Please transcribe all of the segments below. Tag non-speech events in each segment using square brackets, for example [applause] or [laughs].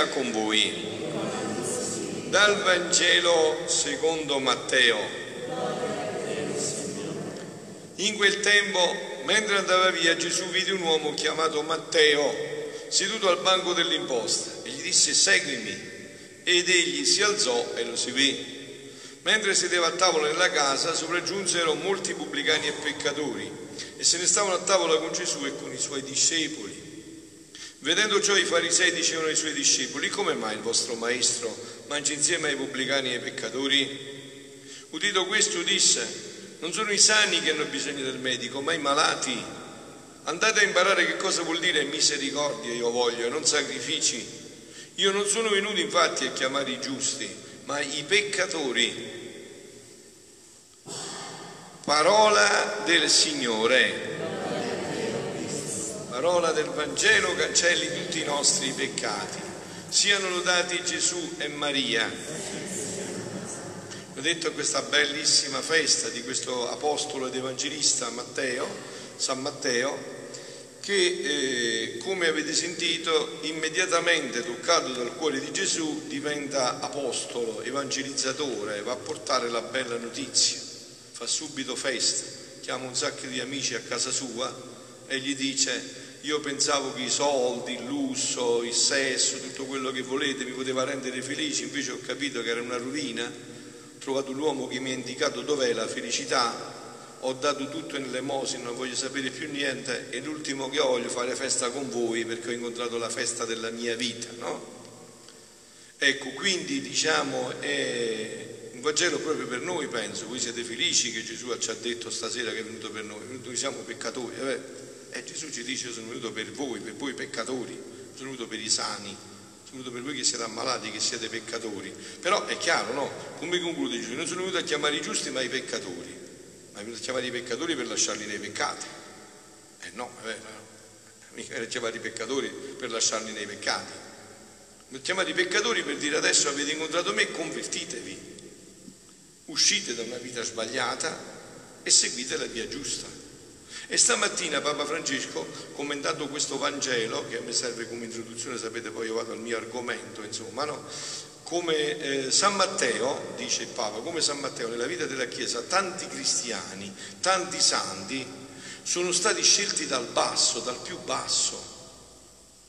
Sia con voi. Dal Vangelo secondo Matteo. In quel tempo, mentre andava via, Gesù vide un uomo chiamato Matteo seduto al banco dell'imposta e gli disse seguimi ed egli si alzò e lo seguì. Mentre sedeva a tavola nella casa, sopraggiunsero molti pubblicani e peccatori e se ne stavano a tavola con Gesù e con i suoi discepoli. Vedendo ciò i farisei dicevano ai suoi discepoli, come mai il vostro maestro mangia insieme ai pubblicani e ai peccatori? Udito questo disse, non sono i sani che hanno bisogno del medico, ma i malati. Andate a imparare che cosa vuol dire misericordia io voglio e non sacrifici. Io non sono venuto infatti a chiamare i giusti, ma i peccatori. Parola del Signore parola del Vangelo cancelli tutti i nostri peccati. Siano lodati Gesù e Maria. Ho detto questa bellissima festa di questo apostolo ed evangelista Matteo, San Matteo, che eh, come avete sentito immediatamente toccato dal cuore di Gesù diventa apostolo, evangelizzatore, va a portare la bella notizia, fa subito festa, chiama un sacco di amici a casa sua e gli dice io pensavo che i soldi, il lusso, il sesso, tutto quello che volete mi poteva rendere felice, invece ho capito che era una rovina. Ho trovato l'uomo che mi ha indicato dov'è la felicità, ho dato tutto in elemosina, non voglio sapere più niente e l'ultimo che voglio fare festa con voi perché ho incontrato la festa della mia vita, no? Ecco, quindi diciamo è un Vangelo proprio per noi, penso, voi siete felici che Gesù ci ha detto stasera che è venuto per noi, noi siamo peccatori, eh? E Gesù ci dice, sono venuto per voi, per voi peccatori, sono venuto per i sani, sono venuto per voi che siete ammalati, che siete peccatori. Però è chiaro, no? Come conclude Gesù? Non sono venuto a chiamare i giusti, ma i peccatori. Ma è venuto a chiamare i peccatori per lasciarli nei peccati. Eh no, è vero. Mica era chiamare i peccatori per lasciarli nei peccati. Mi chiamare i peccatori per dire adesso avete incontrato me, convertitevi. Uscite da una vita sbagliata e seguite la via giusta. E stamattina Papa Francesco, commentando questo Vangelo, che a me serve come introduzione, sapete poi io vado al mio argomento, insomma, no? come eh, San Matteo, dice il Papa, come San Matteo nella vita della Chiesa, tanti cristiani, tanti santi sono stati scelti dal basso, dal più basso.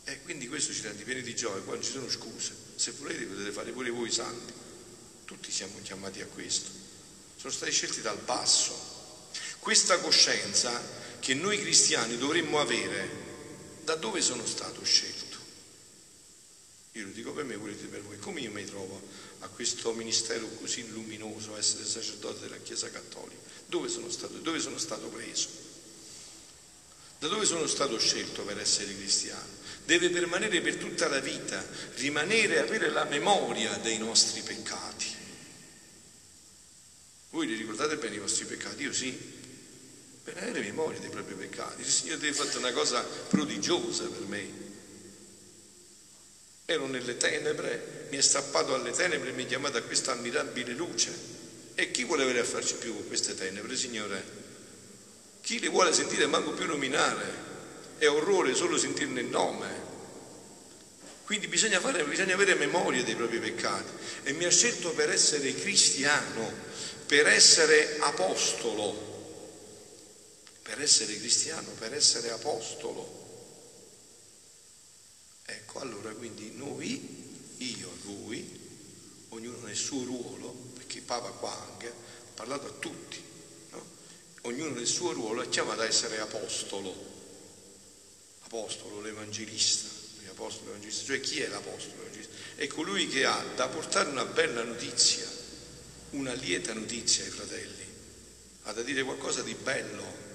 E quindi questo ci rende pieni di gioia, qua non ci sono scuse. Se volete potete fare pure voi santi. Tutti siamo chiamati a questo. Sono stati scelti dal basso. Questa coscienza che noi cristiani dovremmo avere da dove sono stato scelto. Io lo dico per me, volete per voi. Come io mi trovo a questo ministero così luminoso, essere sacerdote della Chiesa Cattolica? Dove sono stato? Dove sono stato preso? Da dove sono stato scelto per essere cristiano? Deve permanere per tutta la vita, rimanere, avere la memoria dei nostri peccati. Voi li ricordate bene i vostri peccati? Io sì, per avere memoria dei propri peccati. Il Signore deve fare una cosa prodigiosa per me. Ero nelle tenebre, mi è strappato alle tenebre e mi ha chiamato a questa ammirabile luce. E chi vuole venire a farci più con queste tenebre, Signore? Chi le vuole sentire manco più nominare? È orrore solo sentirne il nome. Quindi bisogna, fare, bisogna avere memoria dei propri peccati. E mi ha scelto per essere cristiano, per essere apostolo per essere cristiano, per essere apostolo. Ecco, allora quindi noi, io voi, ognuno nel suo ruolo, perché Papa qua anche ha parlato a tutti, no? ognuno nel suo ruolo è chiamato a essere apostolo, apostolo, l'evangelista, l'apostolo, l'evangelista, cioè chi è l'apostolo? L'evangelista? È colui che ha da portare una bella notizia, una lieta notizia ai fratelli, ha da dire qualcosa di bello,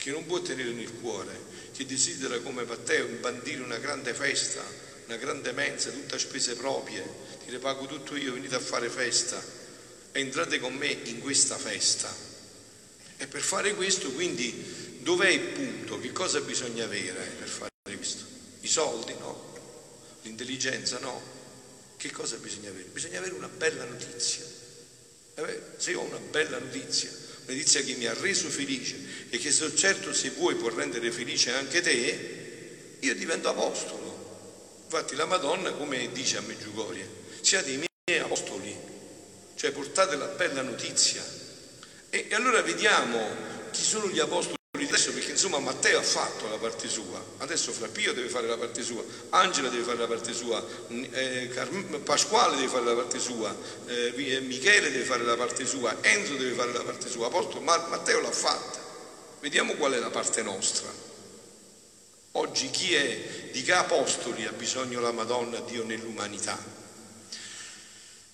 che non può tenere nel cuore, che desidera come Matteo imbandire una grande festa, una grande mensa, tutta a spese proprie, dire pago tutto io, venite a fare festa, entrate con me in questa festa. E per fare questo, quindi, dov'è il punto? Che cosa bisogna avere per fare questo? I soldi? No. L'intelligenza? No. Che cosa bisogna avere? Bisogna avere una bella notizia. Eh se io ho una bella notizia, notizia che mi ha reso felice e che so certo se vuoi può rendere felice anche te, io divento apostolo. Infatti la Madonna, come dice a Meggiugorie, siate i miei apostoli, cioè portate la bella notizia. E, e allora vediamo chi sono gli apostoli adesso perché insomma Matteo ha fatto la parte sua, adesso Frappio deve fare la parte sua, Angela deve fare la parte sua, eh, Pasquale deve fare la parte sua, eh, eh, Michele deve fare la parte sua, Enzo deve fare la parte sua, Apostolo, Matteo l'ha fatta. Vediamo qual è la parte nostra. Oggi chi è, di che apostoli ha bisogno la Madonna Dio nell'umanità?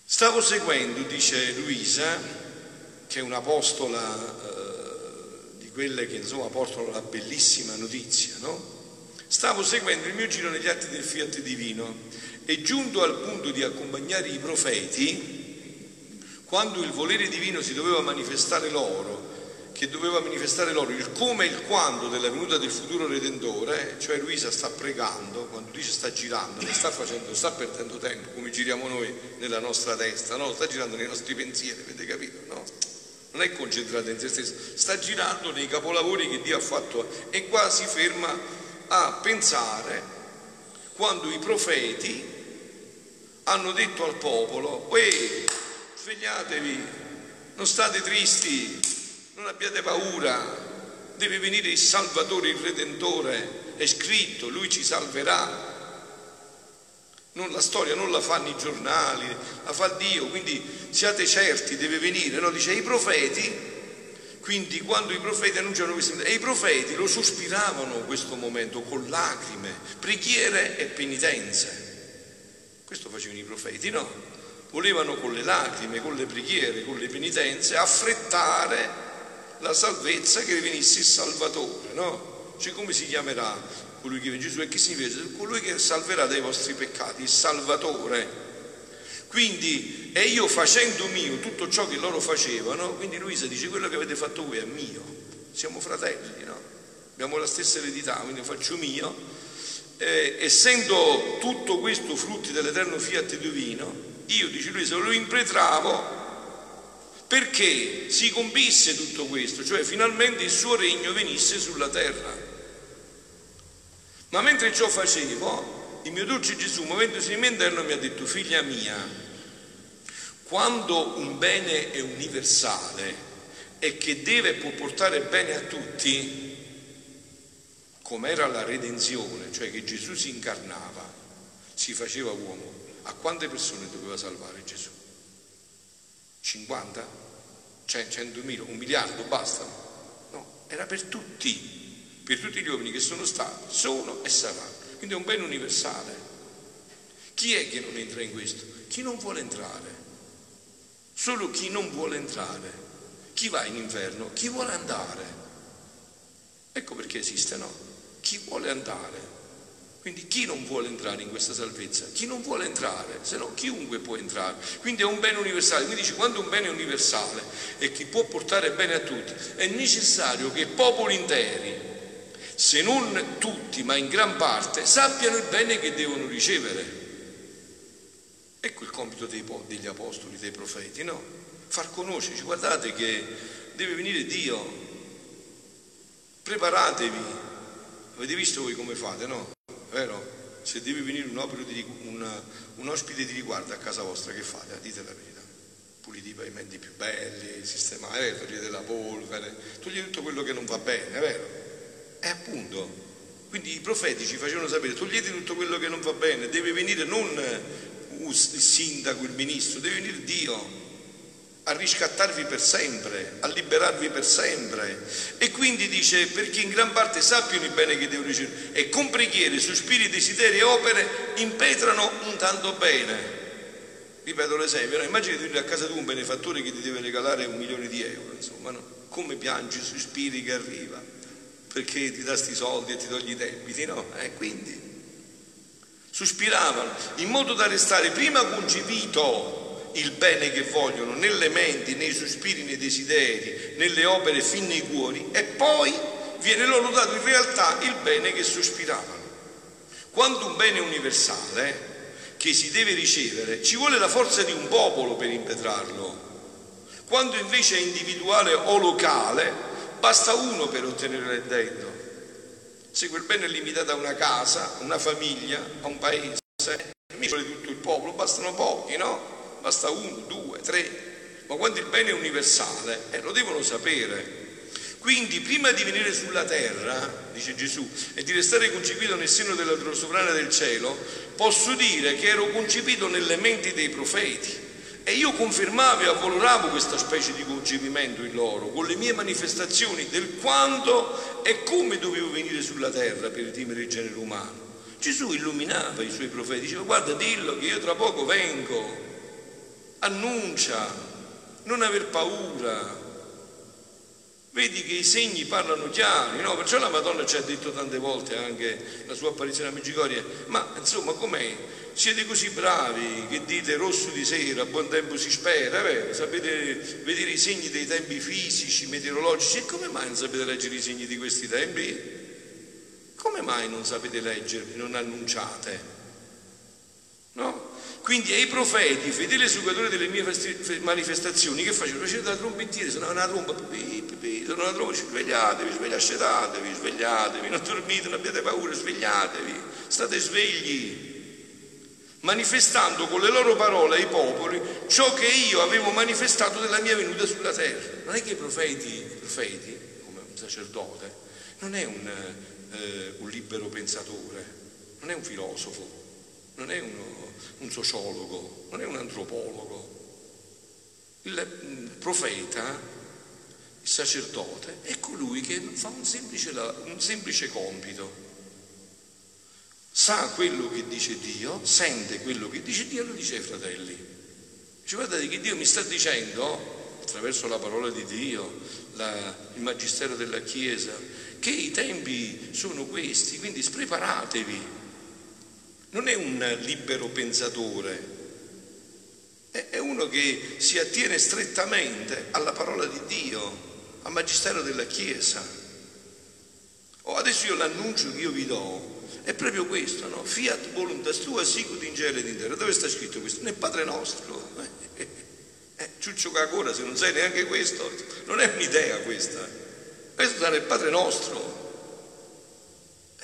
Stavo seguendo, dice Luisa, che è un'apostola eh, quelle che insomma portano la bellissima notizia, no? Stavo seguendo il mio giro negli atti del Fiat Divino e giunto al punto di accompagnare i profeti, quando il volere divino si doveva manifestare loro, che doveva manifestare loro il come e il quando della venuta del futuro Redentore, cioè Luisa sta pregando, quando dice sta girando, non sta facendo, sta perdendo tempo, come giriamo noi nella nostra testa, no? sta girando nei nostri pensieri, avete capito? No? non è concentrata in se stessa, sta girando nei capolavori che Dio ha fatto e qua si ferma a pensare quando i profeti hanno detto al popolo, uè, svegliatevi, non state tristi, non abbiate paura, deve venire il Salvatore, il Redentore, è scritto, lui ci salverà. Non, la storia non la fanno i giornali, la fa Dio, quindi siate certi, deve venire. No? Dice i profeti, quindi quando i profeti annunciano questo, e i profeti lo sospiravano questo momento con lacrime, preghiere e penitenze. Questo facevano i profeti, no? Volevano con le lacrime, con le preghiere, con le penitenze affrettare la salvezza che venisse il Salvatore, no? Cioè come si chiamerà colui che viene Gesù e che significa colui che salverà dai vostri peccati, il Salvatore. Quindi, e io facendo mio tutto ciò che loro facevano, quindi Luisa dice quello che avete fatto voi è mio, siamo fratelli, no? Abbiamo la stessa eredità, quindi faccio mio. Eh, essendo tutto questo frutti dell'eterno fiat divino, io, dice Luisa, lo impretravo perché si compisse tutto questo, cioè finalmente il suo regno venisse sulla terra. Ma mentre ciò facevo, il mio dolce Gesù, muovendosi in me interno, mi ha detto, figlia mia, quando un bene è universale e che deve e può portare bene a tutti, come era la redenzione, cioè che Gesù si incarnava, si faceva uomo, a quante persone doveva salvare Gesù? 50? 100.000? Un miliardo? Basta? No, era per tutti per tutti gli uomini che sono stati, sono e saranno. Quindi è un bene universale. Chi è che non entra in questo? Chi non vuole entrare. Solo chi non vuole entrare. Chi va in inferno? Chi vuole andare. Ecco perché esiste, no? Chi vuole andare. Quindi chi non vuole entrare in questa salvezza? Chi non vuole entrare, se no chiunque può entrare. Quindi è un bene universale. Quindi dice quando un bene è universale e che può portare bene a tutti, è necessario che popoli interi se non tutti, ma in gran parte, sappiano il bene che devono ricevere. Ecco il compito dei, degli apostoli, dei profeti, no? Far conoscerci, guardate che deve venire Dio, preparatevi. Avete visto voi come fate, no? Vero? Se deve venire un, di, un, un ospite di riguardo a casa vostra, che fate? Dite la verità. Pulite i pavimenti più belli, sistemate, eh, togliete la polvere, togliete tutto quello che non va bene, è vero? E appunto, quindi i profeti ci facevano sapere, togliete tutto quello che non va bene, deve venire non il sindaco, il ministro, deve venire Dio a riscattarvi per sempre, a liberarvi per sempre. E quindi dice, perché in gran parte sappiano il bene che devono ricevere e con preghiere, sospiri, desideri e opere impetrano un tanto bene. Ripeto l'esempio, no? immagini tu a casa tua un benefattore che ti deve regalare un milione di euro, insomma, no? come piangi, sospiri che arriva perché ti dà questi soldi e ti togli i debiti, no? E eh, quindi sospiravano in modo da restare prima concepito il bene che vogliono nelle menti, nei sospiri, nei desideri, nelle opere fin nei cuori e poi viene loro dato in realtà il bene che sospiravano. Quando un bene universale che si deve ricevere, ci vuole la forza di un popolo per impetrarlo. Quando invece è individuale o locale, Basta uno per ottenere l'intento. Se quel bene è limitato a una casa, a una famiglia, a un paese. sé, mica tutto il popolo, bastano pochi, no? Basta uno, due, tre, ma quando il bene è universale, eh, lo devono sapere. Quindi prima di venire sulla terra, dice Gesù, e di restare concepito nel seno della sovrana del cielo, posso dire che ero concepito nelle menti dei profeti. E io confermavo e avvaloravo questa specie di concepimento in loro, con le mie manifestazioni del quando e come dovevo venire sulla terra per redimere il genere umano. Gesù illuminava i suoi profeti, diceva guarda dillo che io tra poco vengo, annuncia, non aver paura, Vedi che i segni parlano chiari, no? Perciò la Madonna ci ha detto tante volte anche la sua apparizione a Meggicoria, ma insomma com'è? Siete così bravi che dite rosso di sera, buon tempo si spera, vero? Sapete vedere i segni dei tempi fisici, meteorologici, e come mai non sapete leggere i segni di questi tempi? Come mai non sapete leggerli, non annunciate? No? Quindi ai profeti, fedeli esecutori delle mie manifestazioni, che facevano? Facevano la trombettiera, suonavano una tromba, pipì, la tromba, svegliatevi, svegliascetatevi, svegliatevi, non dormite, non abbiate paura, svegliatevi, state svegli manifestando con le loro parole ai popoli ciò che io avevo manifestato della mia venuta sulla terra. Non è che i profeti, i profeti come un sacerdote, non è un, eh, un libero pensatore, non è un filosofo, non è uno, un sociologo, non è un antropologo. Il mm, profeta, il sacerdote, è colui che fa un semplice, un semplice compito. Sa quello che dice Dio, sente quello che dice Dio e lo dice ai fratelli. Dice guardate che Dio mi sta dicendo, attraverso la parola di Dio, la, il magistero della Chiesa, che i tempi sono questi, quindi spreparatevi non è un libero pensatore, è uno che si attiene strettamente alla parola di Dio, al magistero della Chiesa. O oh, adesso io l'annuncio che io vi do è proprio questo, no? Fiat voluntas tua sicut in cielo ed in terra. Dove sta scritto questo? Nel Padre nostro. Eh, [laughs] eh, ciuccio Cacora, se non sai neanche questo, non è un'idea questa. Questo sta nel Padre nostro.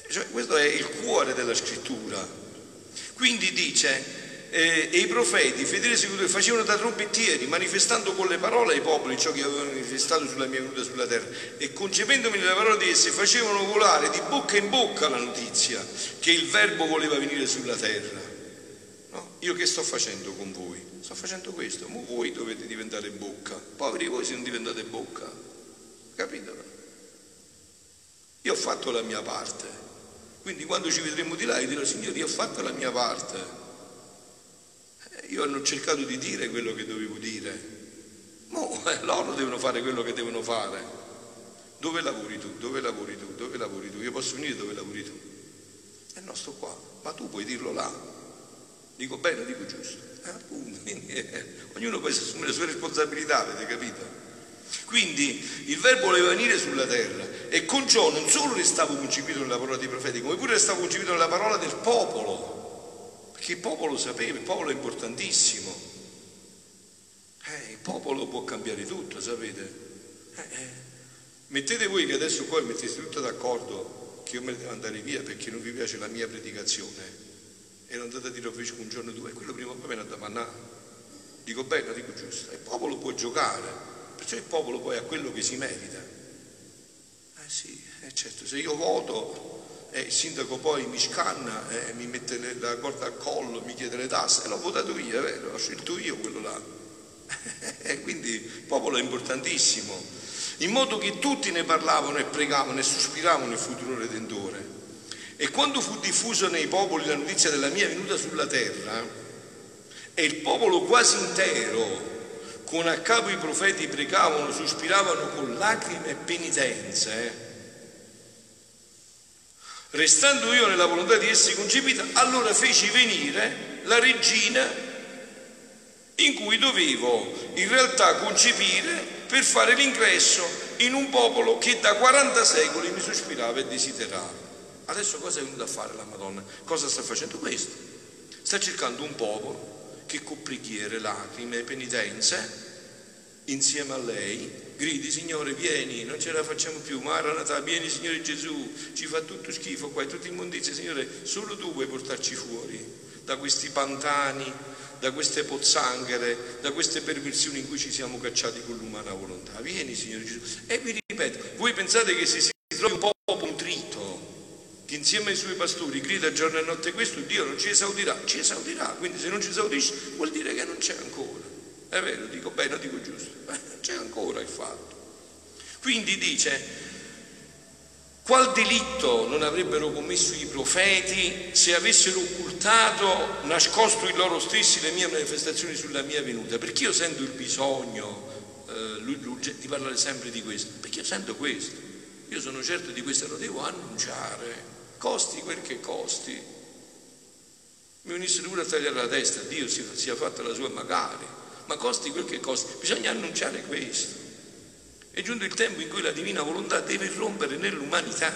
Cioè, questo è il cuore della scrittura. Quindi dice, eh, e i profeti, fedeli seguitori, facevano da trombettieri, manifestando con le parole ai popoli ciò che avevano manifestato sulla mia venuta sulla terra, e concependomi nelle parole di esse, facevano volare di bocca in bocca la notizia che il Verbo voleva venire sulla terra. No? Io che sto facendo con voi? Sto facendo questo, ma voi dovete diventare bocca, poveri voi se non diventate bocca, capito? Io ho fatto la mia parte. Quindi quando ci vedremo di là io dirò Signore io ho fatto la mia parte, eh, io hanno cercato di dire quello che dovevo dire, Mo, eh, loro devono fare quello che devono fare. Dove lavori tu? Dove lavori tu? Dove lavori tu? Io posso venire dove lavori tu? E non sto qua, ma tu puoi dirlo là. Dico bene, dico giusto. Eh, appunto, [laughs] quindi, eh, ognuno poi si assume le sue responsabilità, avete capito? Quindi il verbo voleva venire sulla terra e con ciò non solo restavo concepito nella parola dei profeti, come pure restavo concepito nella parola del popolo, perché il popolo sapeva, il popolo è importantissimo. Eh, il popolo può cambiare tutto, sapete? Eh, eh. Mettete voi che adesso qua mettete tutto d'accordo che io me ne devo andare via perché non vi piace la mia predicazione e non andate a dire a un giorno o due, quello prima o poi me ne da mannare. Dico bene, dico giusto. Il popolo può giocare, Perciò il popolo poi ha quello che si merita. Eh sì, eh certo, se io voto e eh, il sindaco poi mi scanna, eh, mi mette la corda al collo, mi chiede le tasse, l'ho votato io, è l'ho scelto io quello là. [laughs] e quindi il popolo è importantissimo, in modo che tutti ne parlavano e pregavano e sospiravano il futuro redentore. E quando fu diffusa nei popoli la notizia della mia venuta sulla terra, e il popolo quasi intero con a capo i profeti pregavano, sospiravano con lacrime e penitenze, restando io nella volontà di essere concepita, allora feci venire la regina in cui dovevo in realtà concepire per fare l'ingresso in un popolo che da 40 secoli mi sospirava e desiderava. Adesso cosa è venuta a fare la Madonna? Cosa sta facendo questo? Sta cercando un popolo che con preghiere, lacrime e penitenze insieme a lei, gridi Signore vieni, non ce la facciamo più, Maranatha, vieni Signore Gesù, ci fa tutto schifo qua, è tutto immondizia, Signore solo tu puoi portarci fuori da questi pantani, da queste pozzanghere, da queste perversioni in cui ci siamo cacciati con l'umana volontà. Vieni Signore Gesù. E vi ripeto, voi pensate che se si trovi un popolo nutrito, che insieme ai suoi pastori grida giorno e notte questo, Dio non ci esaudirà, ci esaudirà, quindi se non ci esaurisce vuol dire che non c'è ancora. È vero, dico bene, dico giusto, ma c'è ancora il fatto. Quindi dice, qual delitto non avrebbero commesso i profeti se avessero occultato, nascosto in loro stessi le mie manifestazioni sulla mia venuta? Perché io sento il bisogno eh, di parlare sempre di questo? Perché io sento questo. Io sono certo di questo, lo devo annunciare, costi quel che costi. Mi venissero pure a tagliare la testa, Dio sia fatta la sua magari, ma costi quel che costi. Bisogna annunciare questo. È giunto il tempo in cui la divina volontà deve rompere nell'umanità,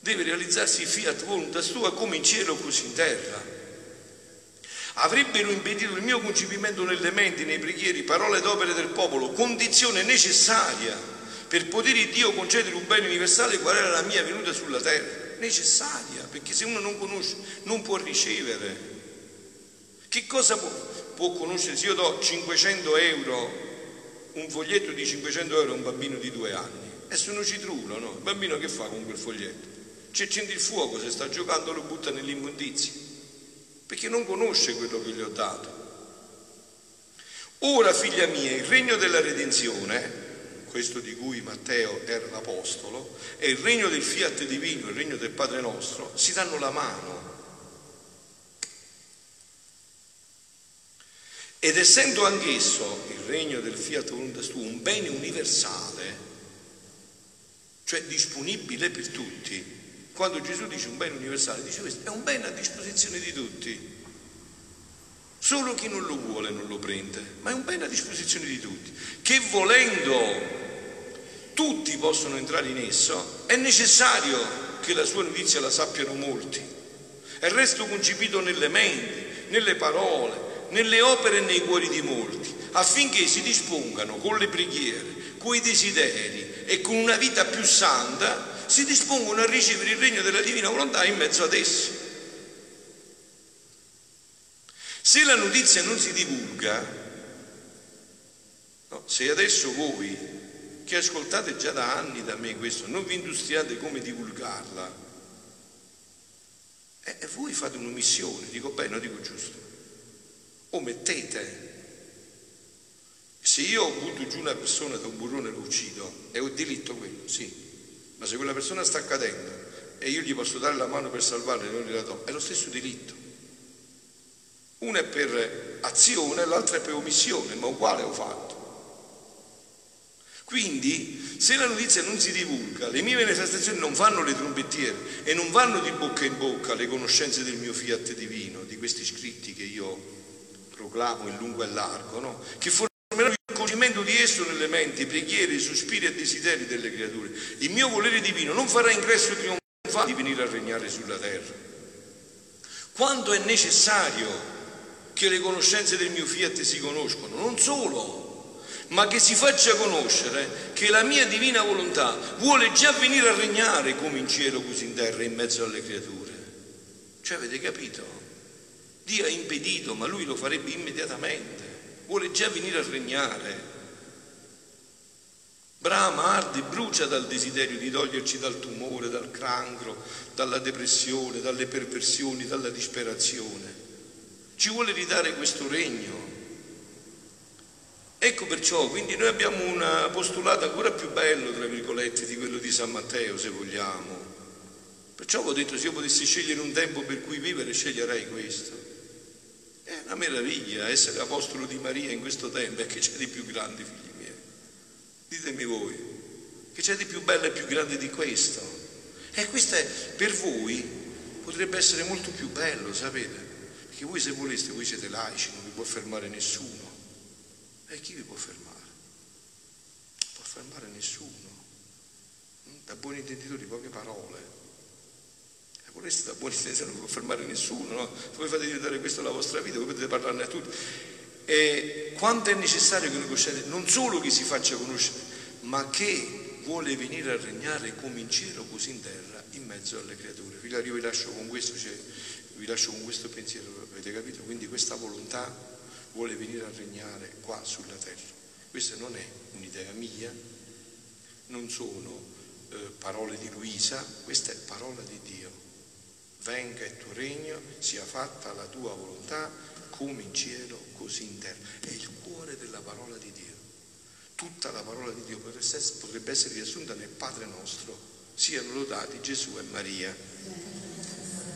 deve realizzarsi fiat voluntas tua come in cielo così in terra. Avrebbero impedito il mio concepimento nelle menti, nei preghieri, parole ed opere del popolo, condizione necessaria per poter Dio concedere un bene universale qual era la mia venuta sulla terra. Necessaria, perché se uno non conosce non può ricevere. Che cosa può, può conoscere se io do 500 euro un foglietto di 500 euro a un bambino di due anni e sono citrulo, no? Il bambino che fa con quel foglietto? Ci accende il fuoco, se sta giocando lo butta nell'immondizia, perché non conosce quello che gli ho dato. Ora, figlia mia, il regno della redenzione, questo di cui Matteo era l'apostolo, e il regno del fiat divino, il regno del Padre nostro, si danno la mano. Ed essendo anch'esso il regno del fiat voluntas tu un bene universale, cioè disponibile per tutti, quando Gesù dice un bene universale, dice questo, è un bene a disposizione di tutti. Solo chi non lo vuole non lo prende, ma è un bene a disposizione di tutti, che volendo tutti possono entrare in esso, è necessario che la sua notizia la sappiano molti. È resto concepito nelle menti, nelle parole, nelle opere e nei cuori di molti, affinché si dispongano con le preghiere, con i desideri e con una vita più santa, si dispongono a ricevere il regno della divina volontà in mezzo ad essi. Se la notizia non si divulga, no, se adesso voi che ascoltate già da anni da me questo, non vi industriate come divulgarla, e eh, voi fate un'omissione, dico bene, dico giusto omettete. Se io butto giù una persona da un burrone e lo uccido, è un delitto quello, sì, ma se quella persona sta cadendo e io gli posso dare la mano per salvarla e non gliela do, è lo stesso delitto. Una è per azione, l'altra è per omissione, ma uguale ho fatto. Quindi, se la notizia non si divulga, le mie manifestazioni non fanno le trombettiere e non vanno di bocca in bocca le conoscenze del mio fiat divino, di questi scritti che io proclamo in lungo e largo, no? che formeranno il cogimento di esso nelle menti, preghiere, sospiri e desideri delle creature. Il mio volere divino non farà ingresso trionfale di venire a regnare sulla terra. Quanto è necessario che le conoscenze del mio fiat si conoscono, non solo, ma che si faccia conoscere che la mia divina volontà vuole già venire a regnare come in cielo così in terra in mezzo alle creature. Cioè avete capito? Dio ha impedito, ma lui lo farebbe immediatamente. Vuole già venire a regnare. Brama, arde, brucia dal desiderio di toglierci dal tumore, dal cancro, dalla depressione, dalle perversioni, dalla disperazione. Ci vuole ridare questo regno. Ecco perciò, quindi noi abbiamo un postulato ancora più bello, tra virgolette, di quello di San Matteo, se vogliamo. Perciò ho detto, se io potessi scegliere un tempo per cui vivere, sceglierei questo. È una meraviglia essere apostolo di Maria in questo tempo e che c'è di più grande, figli miei. Ditemi voi, che c'è di più bello e più grande di questo. E questo è, per voi potrebbe essere molto più bello, sapete? Perché voi se voleste, voi siete laici, non vi può fermare nessuno. E chi vi può fermare? Non può fermare nessuno. Da buoni intenditori poche parole vorreste da buoni sensi non può fermare nessuno, no? Voi fate diventare questa la vostra vita, voi potete parlarne a tutti. E quanto è necessario che noi conosciate non solo che si faccia conoscere, ma che vuole venire a regnare come in cielo, così in terra, in mezzo alle creature. Figlio, io vi lascio con questo, cioè, vi lascio con questo pensiero, avete capito? Quindi questa volontà vuole venire a regnare qua sulla terra. Questa non è un'idea mia, non sono eh, parole di Luisa, questa è parola di Dio. Venga il tuo regno, sia fatta la tua volontà, come in cielo, così in terra. È il cuore della parola di Dio. Tutta la parola di Dio potrebbe essere riassunta nel Padre nostro. Siano lodati Gesù e Maria.